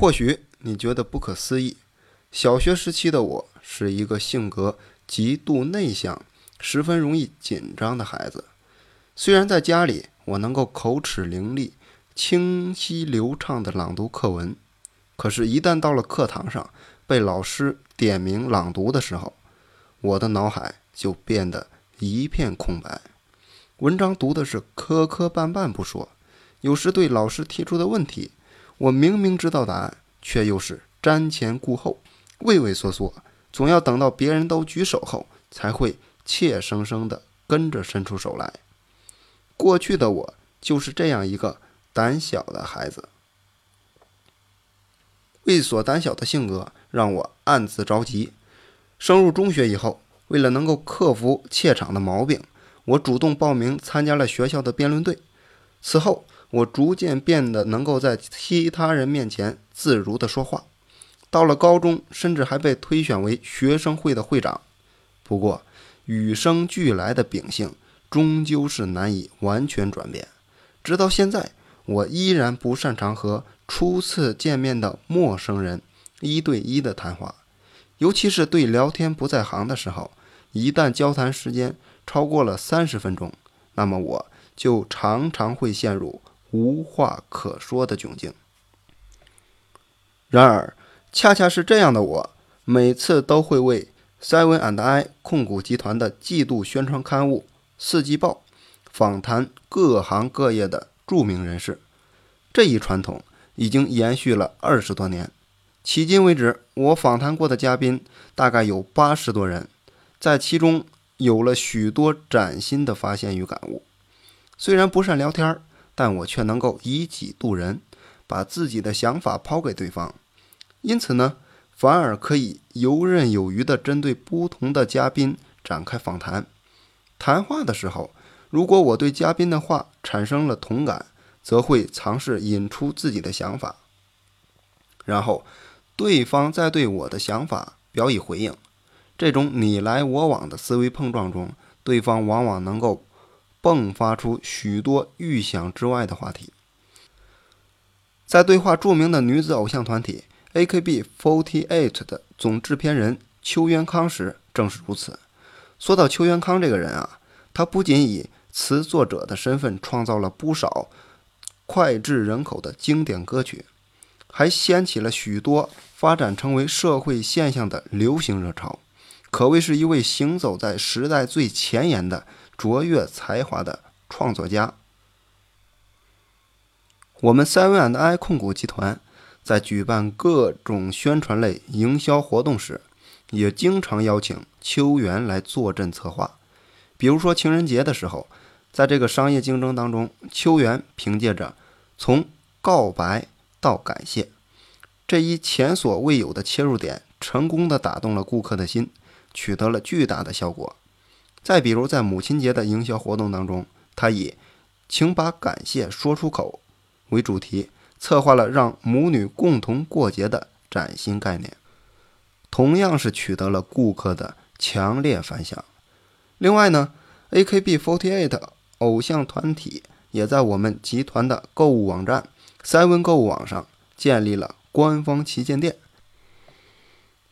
或许你觉得不可思议，小学时期的我是一个性格极度内向、十分容易紧张的孩子。虽然在家里我能够口齿伶俐、清晰流畅地朗读课文，可是，一旦到了课堂上被老师点名朗读的时候，我的脑海就变得一片空白。文章读的是磕磕绊绊不说，有时对老师提出的问题，我明明知道答案，却又是瞻前顾后、畏畏缩缩，总要等到别人都举手后，才会怯生生地跟着伸出手来。过去的我就是这样一个胆小的孩子，畏缩胆小的性格让我暗自着急。升入中学以后，为了能够克服怯场的毛病，我主动报名参加了学校的辩论队。此后，我逐渐变得能够在其他人面前自如地说话。到了高中，甚至还被推选为学生会的会长。不过，与生俱来的秉性。终究是难以完全转变。直到现在，我依然不擅长和初次见面的陌生人一对一的谈话，尤其是对聊天不在行的时候。一旦交谈时间超过了三十分钟，那么我就常常会陷入无话可说的窘境。然而，恰恰是这样的我，每次都会为 Seven and I 控股集团的季度宣传刊物。四季报访谈各行各业的著名人士，这一传统已经延续了二十多年。迄今为止，我访谈过的嘉宾大概有八十多人，在其中有了许多崭新的发现与感悟。虽然不善聊天儿，但我却能够以己度人，把自己的想法抛给对方。因此呢，反而可以游刃有余地针对不同的嘉宾展开访谈。谈话的时候，如果我对嘉宾的话产生了同感，则会尝试引出自己的想法，然后对方再对我的想法表以回应。这种你来我往的思维碰撞中，对方往往能够迸发出许多预想之外的话题。在对话著名的女子偶像团体 AKB48 的总制片人邱元康时，正是如此。说到邱元康这个人啊，他不仅以词作者的身份创造了不少脍炙人口的经典歌曲，还掀起了许多发展成为社会现象的流行热潮，可谓是一位行走在时代最前沿的卓越才华的创作家。我们 Seven and I 控股集团在举办各种宣传类营销活动时，也经常邀请。秋元来坐镇策划，比如说情人节的时候，在这个商业竞争当中，秋元凭借着从告白到感谢这一前所未有的切入点，成功的打动了顾客的心，取得了巨大的效果。再比如在母亲节的营销活动当中，他以“请把感谢说出口”为主题，策划了让母女共同过节的崭新概念，同样是取得了顾客的。强烈反响。另外呢，AKB48 偶像团体也在我们集团的购物网站 Seven 购物网上建立了官方旗舰店。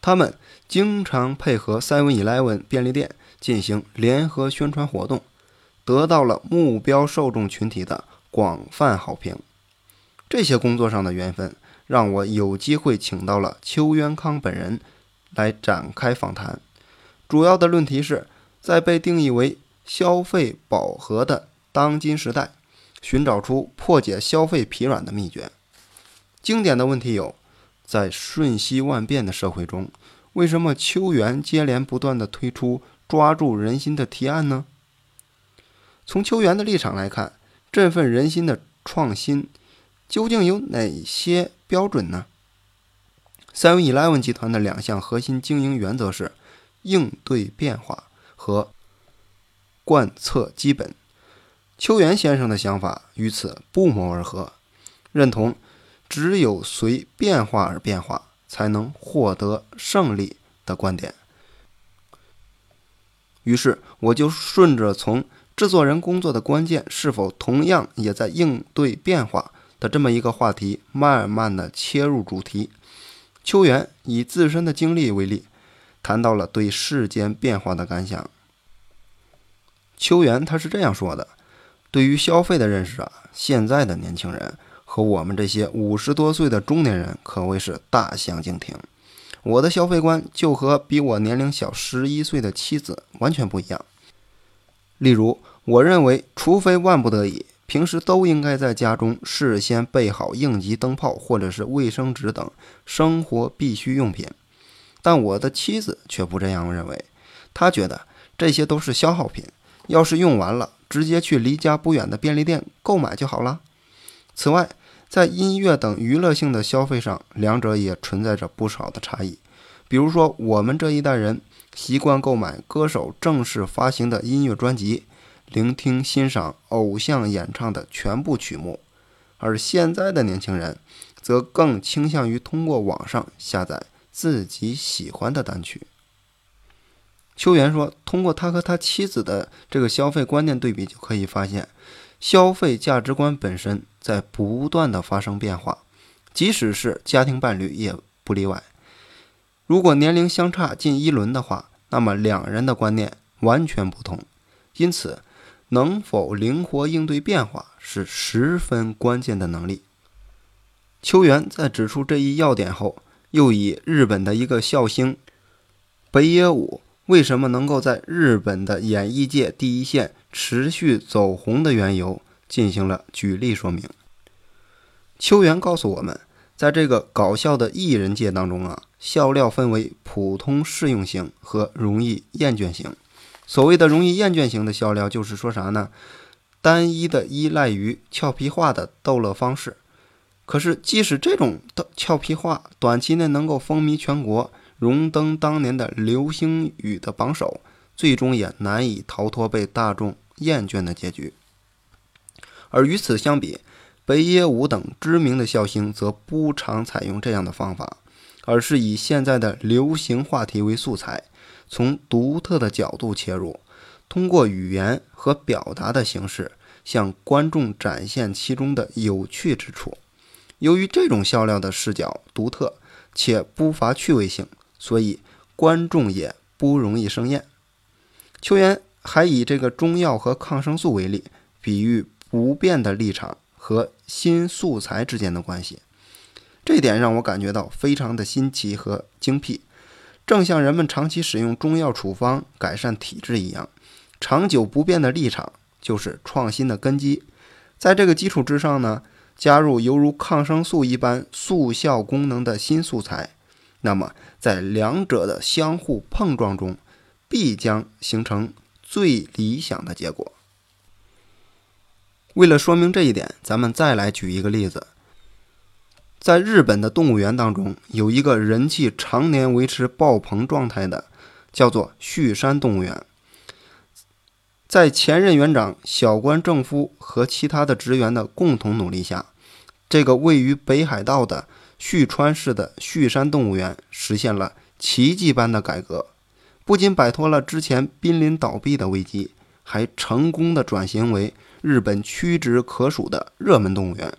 他们经常配合 Seven Eleven 便利店进行联合宣传活动，得到了目标受众群体的广泛好评。这些工作上的缘分，让我有机会请到了邱元康本人来展开访谈。主要的论题是，在被定义为消费饱和的当今时代，寻找出破解消费疲软的秘诀。经典的问题有：在瞬息万变的社会中，为什么秋元接连不断地推出抓住人心的提案呢？从秋元的立场来看，振奋人心的创新究竟有哪些标准呢？Seven Eleven 集团的两项核心经营原则是。应对变化和贯彻基本，邱元先生的想法与此不谋而合，认同只有随变化而变化，才能获得胜利的观点。于是，我就顺着从制作人工作的关键是否同样也在应对变化的这么一个话题，慢慢的切入主题。秋元以自身的经历为例，谈到了对世间变化的感想。秋元他是这样说的：“对于消费的认识啊，现在的年轻人和我们这些五十多岁的中年人可谓是大相径庭。我的消费观就和比我年龄小十一岁的妻子完全不一样。例如，我认为，除非万不得已，平时都应该在家中事先备好应急灯泡或者是卫生纸等生活必需用品。但我的妻子却不这样认为，她觉得这些都是消耗品。”要是用完了，直接去离家不远的便利店购买就好了。此外，在音乐等娱乐性的消费上，两者也存在着不少的差异。比如说，我们这一代人习惯购买歌手正式发行的音乐专辑，聆听欣赏偶像演唱的全部曲目；而现在的年轻人，则更倾向于通过网上下载自己喜欢的单曲。秋元说：“通过他和他妻子的这个消费观念对比，就可以发现，消费价值观本身在不断的发生变化，即使是家庭伴侣也不例外。如果年龄相差近一轮的话，那么两人的观念完全不同。因此，能否灵活应对变化是十分关键的能力。”秋元在指出这一要点后，又以日本的一个笑星北野武。为什么能够在日本的演艺界第一线持续走红的缘由进行了举例说明。秋元告诉我们，在这个搞笑的艺人界当中啊，笑料分为普通适用型和容易厌倦型。所谓的容易厌倦型的笑料，就是说啥呢？单一的依赖于俏皮话的逗乐方式。可是，即使这种的俏皮话短期内能够风靡全国。荣登当年的流星雨的榜首，最终也难以逃脱被大众厌倦的结局。而与此相比，北野武等知名的笑星则不常采用这样的方法，而是以现在的流行话题为素材，从独特的角度切入，通过语言和表达的形式向观众展现其中的有趣之处。由于这种笑料的视角独特且不乏趣味性。所以观众也不容易生厌。秋元还以这个中药和抗生素为例，比喻不变的立场和新素材之间的关系。这点让我感觉到非常的新奇和精辟，正像人们长期使用中药处方改善体质一样，长久不变的立场就是创新的根基。在这个基础之上呢，加入犹如抗生素一般速效功能的新素材。那么，在两者的相互碰撞中，必将形成最理想的结果。为了说明这一点，咱们再来举一个例子。在日本的动物园当中，有一个人气常年维持爆棚状态的，叫做旭山动物园。在前任园长小关正夫和其他的职员的共同努力下，这个位于北海道的。旭川市的旭山动物园实现了奇迹般的改革，不仅摆脱了之前濒临倒闭的危机，还成功的转型为日本屈指可数的热门动物园。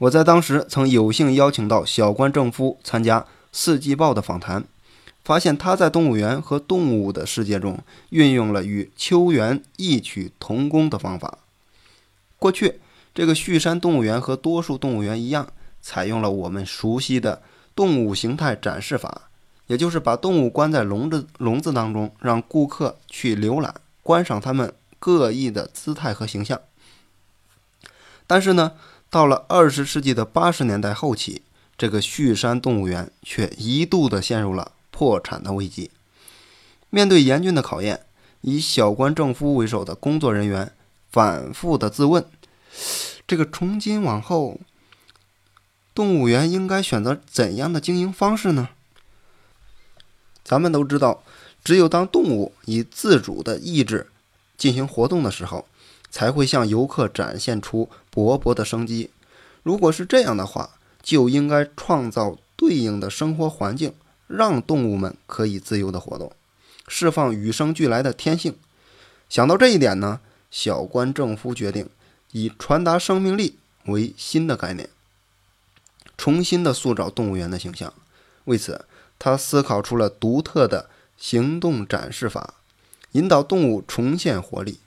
我在当时曾有幸邀请到小关正夫参加《四季报》的访谈，发现他在动物园和动物的世界中运用了与秋园异曲同工的方法。过去，这个旭山动物园和多数动物园一样。采用了我们熟悉的动物形态展示法，也就是把动物关在笼子笼子当中，让顾客去浏览、观赏它们各异的姿态和形象。但是呢，到了二十世纪的八十年代后期，这个旭山动物园却一度的陷入了破产的危机。面对严峻的考验，以小关正夫为首的工作人员反复的自问：这个从今往后。动物园应该选择怎样的经营方式呢？咱们都知道，只有当动物以自主的意志进行活动的时候，才会向游客展现出勃勃的生机。如果是这样的话，就应该创造对应的生活环境，让动物们可以自由的活动，释放与生俱来的天性。想到这一点呢，小关正夫决定以传达生命力为新的概念，重新的塑造动物园的形象。为此，他思考出了独特的行动展示法，引导动物重现活力。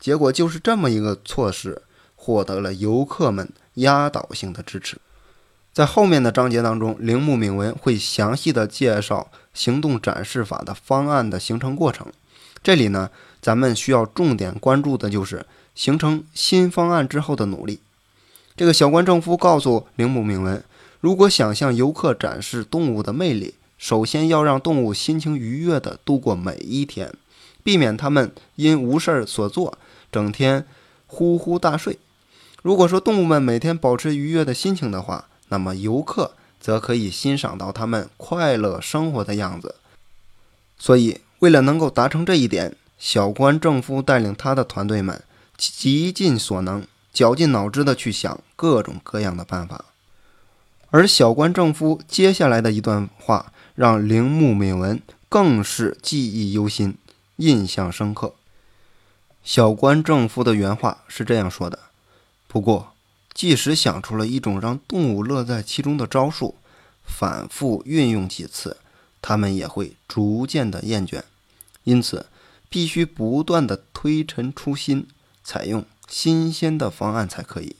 结果就是这么一个措施，获得了游客们压倒性的支持。在后面的章节当中，铃木敏文会详细的介绍行动展示法的方案的形成过程。这里呢，咱们需要重点关注的就是形成新方案之后的努力。这个小关政夫告诉铃木敏文，如果想向游客展示动物的魅力，首先要让动物心情愉悦地度过每一天，避免它们因无事儿所做，整天呼呼大睡。如果说动物们每天保持愉悦的心情的话，那么游客则可以欣赏到他们快乐生活的样子。所以，为了能够达成这一点，小关正夫带领他的团队们极尽所能、绞尽脑汁地去想各种各样的办法。而小关正夫接下来的一段话，让铃木敏文更是记忆犹新、印象深刻。小关正夫的原话是这样说的：“不过。”即使想出了一种让动物乐在其中的招数，反复运用几次，它们也会逐渐的厌倦。因此，必须不断的推陈出新，采用新鲜的方案才可以。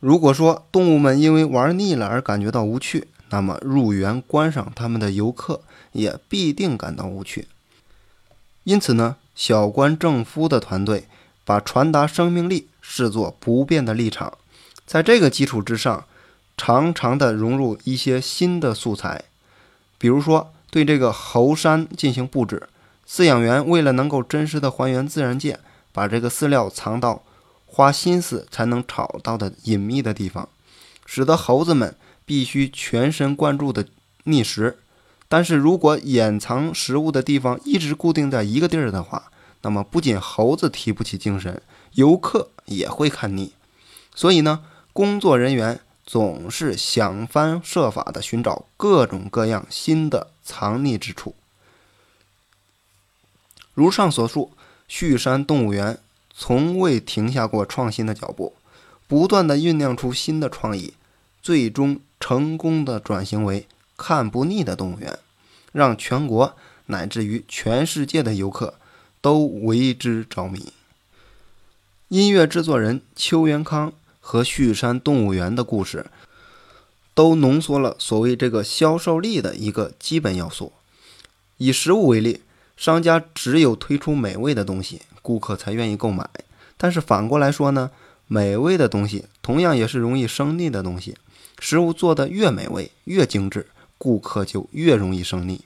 如果说动物们因为玩腻了而感觉到无趣，那么入园观赏它们的游客也必定感到无趣。因此呢，小关正夫的团队把传达生命力。视作不变的立场，在这个基础之上，常常的融入一些新的素材，比如说对这个猴山进行布置，饲养员为了能够真实的还原自然界，把这个饲料藏到花心思才能找到的隐秘的地方，使得猴子们必须全神贯注的觅食。但是如果掩藏食物的地方一直固定在一个地儿的话，那么不仅猴子提不起精神。游客也会看腻，所以呢，工作人员总是想方设法的寻找各种各样新的藏匿之处。如上所述，旭山动物园从未停下过创新的脚步，不断的酝酿出新的创意，最终成功的转型为看不腻的动物园，让全国乃至于全世界的游客都为之着迷。音乐制作人邱元康和旭山动物园的故事，都浓缩了所谓这个销售力的一个基本要素。以食物为例，商家只有推出美味的东西，顾客才愿意购买。但是反过来说呢，美味的东西同样也是容易生腻的东西。食物做得越美味、越精致，顾客就越容易生腻。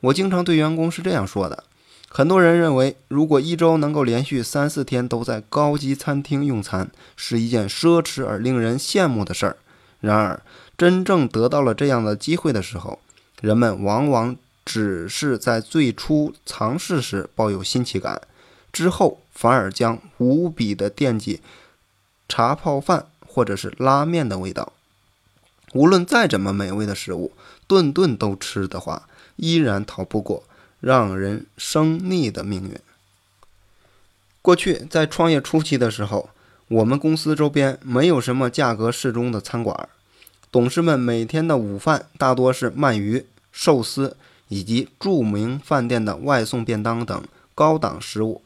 我经常对员工是这样说的。很多人认为，如果一周能够连续三四天都在高级餐厅用餐，是一件奢侈而令人羡慕的事儿。然而，真正得到了这样的机会的时候，人们往往只是在最初尝试时抱有新奇感，之后反而将无比的惦记茶泡饭或者是拉面的味道。无论再怎么美味的食物，顿顿都吃的话，依然逃不过。让人生腻的命运。过去在创业初期的时候，我们公司周边没有什么价格适中的餐馆，董事们每天的午饭大多是鳗鱼、寿司以及著名饭店的外送便当等高档食物，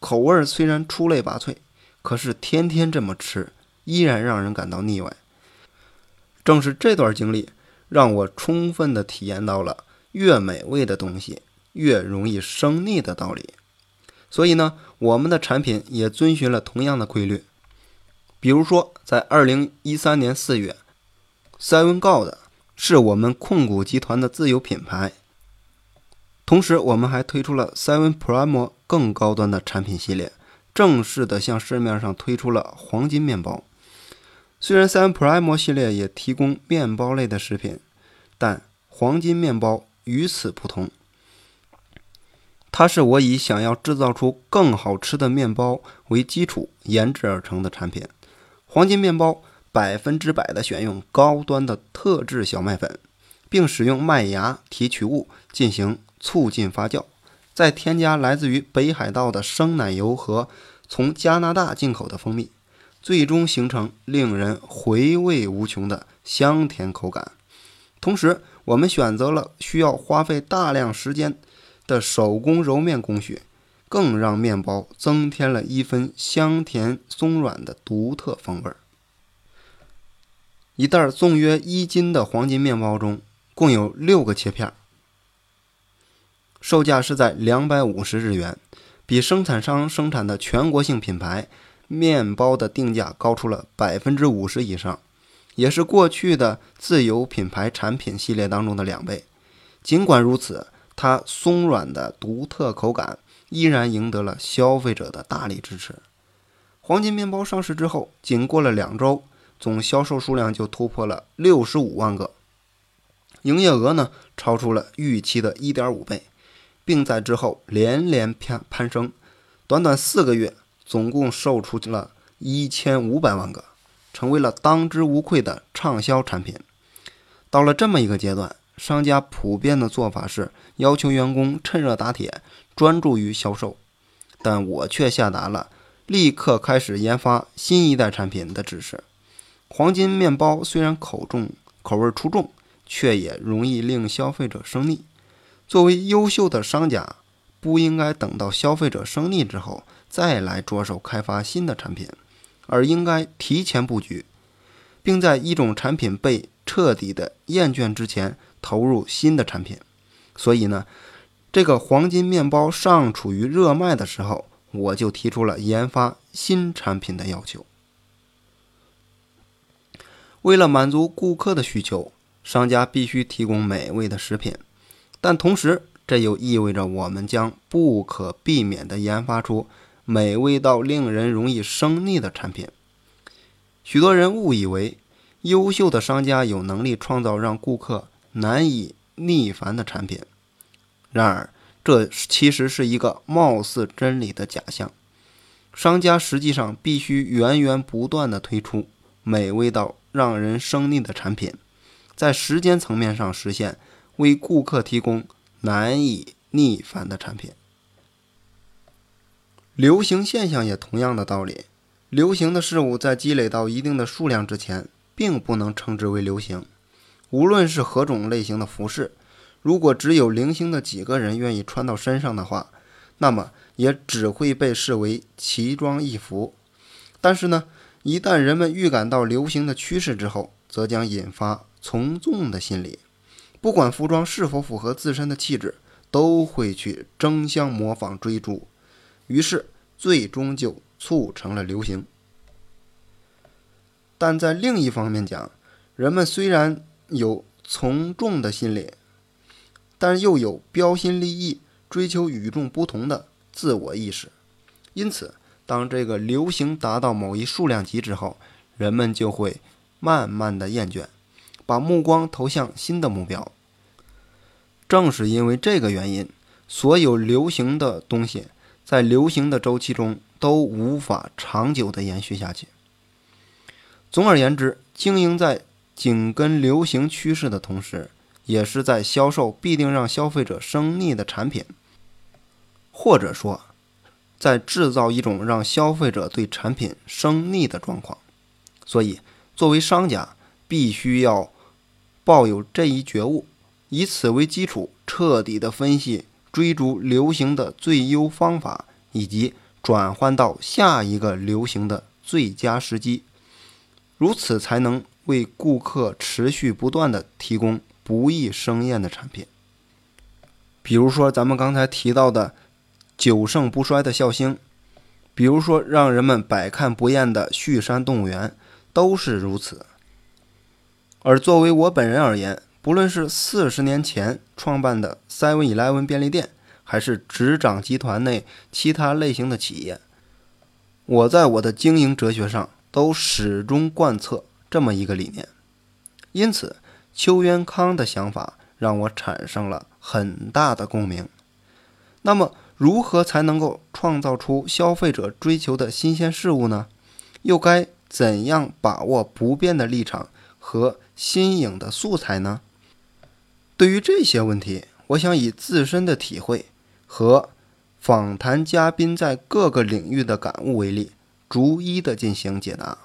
口味虽然出类拔萃，可是天天这么吃，依然让人感到腻歪。正是这段经历，让我充分的体验到了越美味的东西。越容易生腻的道理，所以呢，我们的产品也遵循了同样的规律。比如说，在二零一三年四月，Seven God 是我们控股集团的自有品牌。同时，我们还推出了 Seven Prime 更高端的产品系列，正式的向市面上推出了黄金面包。虽然三 Prime 系列也提供面包类的食品，但黄金面包与此不同。它是我以想要制造出更好吃的面包为基础研制而成的产品。黄金面包百分之百的选用高端的特制小麦粉，并使用麦芽提取物进行促进发酵，再添加来自于北海道的生奶油和从加拿大进口的蜂蜜，最终形成令人回味无穷的香甜口感。同时，我们选择了需要花费大量时间的手工揉面工序，更让面包增添了一分香甜松软的独特风味。一袋重约一斤的黄金面包中，共有六个切片，售价是在两百五十日元，比生产商生产的全国性品牌面包的定价高出了百分之五十以上。也是过去的自有品牌产品系列当中的两倍。尽管如此，它松软的独特口感依然赢得了消费者的大力支持。黄金面包上市之后，仅过了两周，总销售数量就突破了六十五万个，营业额呢超出了预期的一点五倍，并在之后连连攀攀升。短短四个月，总共售出了一千五百万个。成为了当之无愧的畅销产品。到了这么一个阶段，商家普遍的做法是要求员工趁热打铁，专注于销售。但我却下达了立刻开始研发新一代产品的指示。黄金面包虽然口重、口味出众，却也容易令消费者生腻。作为优秀的商家，不应该等到消费者生腻之后再来着手开发新的产品。而应该提前布局，并在一种产品被彻底的厌倦之前投入新的产品。所以呢，这个黄金面包尚处于热卖的时候，我就提出了研发新产品的要求。为了满足顾客的需求，商家必须提供美味的食品，但同时这又意味着我们将不可避免地研发出。美味到令人容易生腻的产品，许多人误以为优秀的商家有能力创造让顾客难以逆反的产品。然而，这其实是一个貌似真理的假象。商家实际上必须源源不断地推出美味到让人生腻的产品，在时间层面上实现为顾客提供难以逆反的产品。流行现象也同样的道理，流行的事物在积累到一定的数量之前，并不能称之为流行。无论是何种类型的服饰，如果只有零星的几个人愿意穿到身上的话，那么也只会被视为奇装异服。但是呢，一旦人们预感到流行的趋势之后，则将引发从众的心理，不管服装是否符合自身的气质，都会去争相模仿追逐。于是，最终就促成了流行。但在另一方面讲，人们虽然有从众的心理，但又有标新立异、追求与众不同的自我意识。因此，当这个流行达到某一数量级之后，人们就会慢慢的厌倦，把目光投向新的目标。正是因为这个原因，所有流行的东西。在流行的周期中都无法长久的延续下去。总而言之，经营在紧跟流行趋势的同时，也是在销售必定让消费者生腻的产品，或者说，在制造一种让消费者对产品生腻的状况。所以，作为商家，必须要抱有这一觉悟，以此为基础，彻底的分析。追逐流行的最优方法，以及转换到下一个流行的最佳时机，如此才能为顾客持续不断的提供不易生厌的产品。比如说咱们刚才提到的久盛不衰的孝兴，比如说让人们百看不厌的旭山动物园，都是如此。而作为我本人而言，不论是四十年前创办的 Seven Eleven 便利店，还是执掌集团内其他类型的企业，我在我的经营哲学上都始终贯彻这么一个理念。因此，邱元康的想法让我产生了很大的共鸣。那么，如何才能够创造出消费者追求的新鲜事物呢？又该怎样把握不变的立场和新颖的素材呢？对于这些问题，我想以自身的体会和访谈嘉宾在各个领域的感悟为例，逐一的进行解答。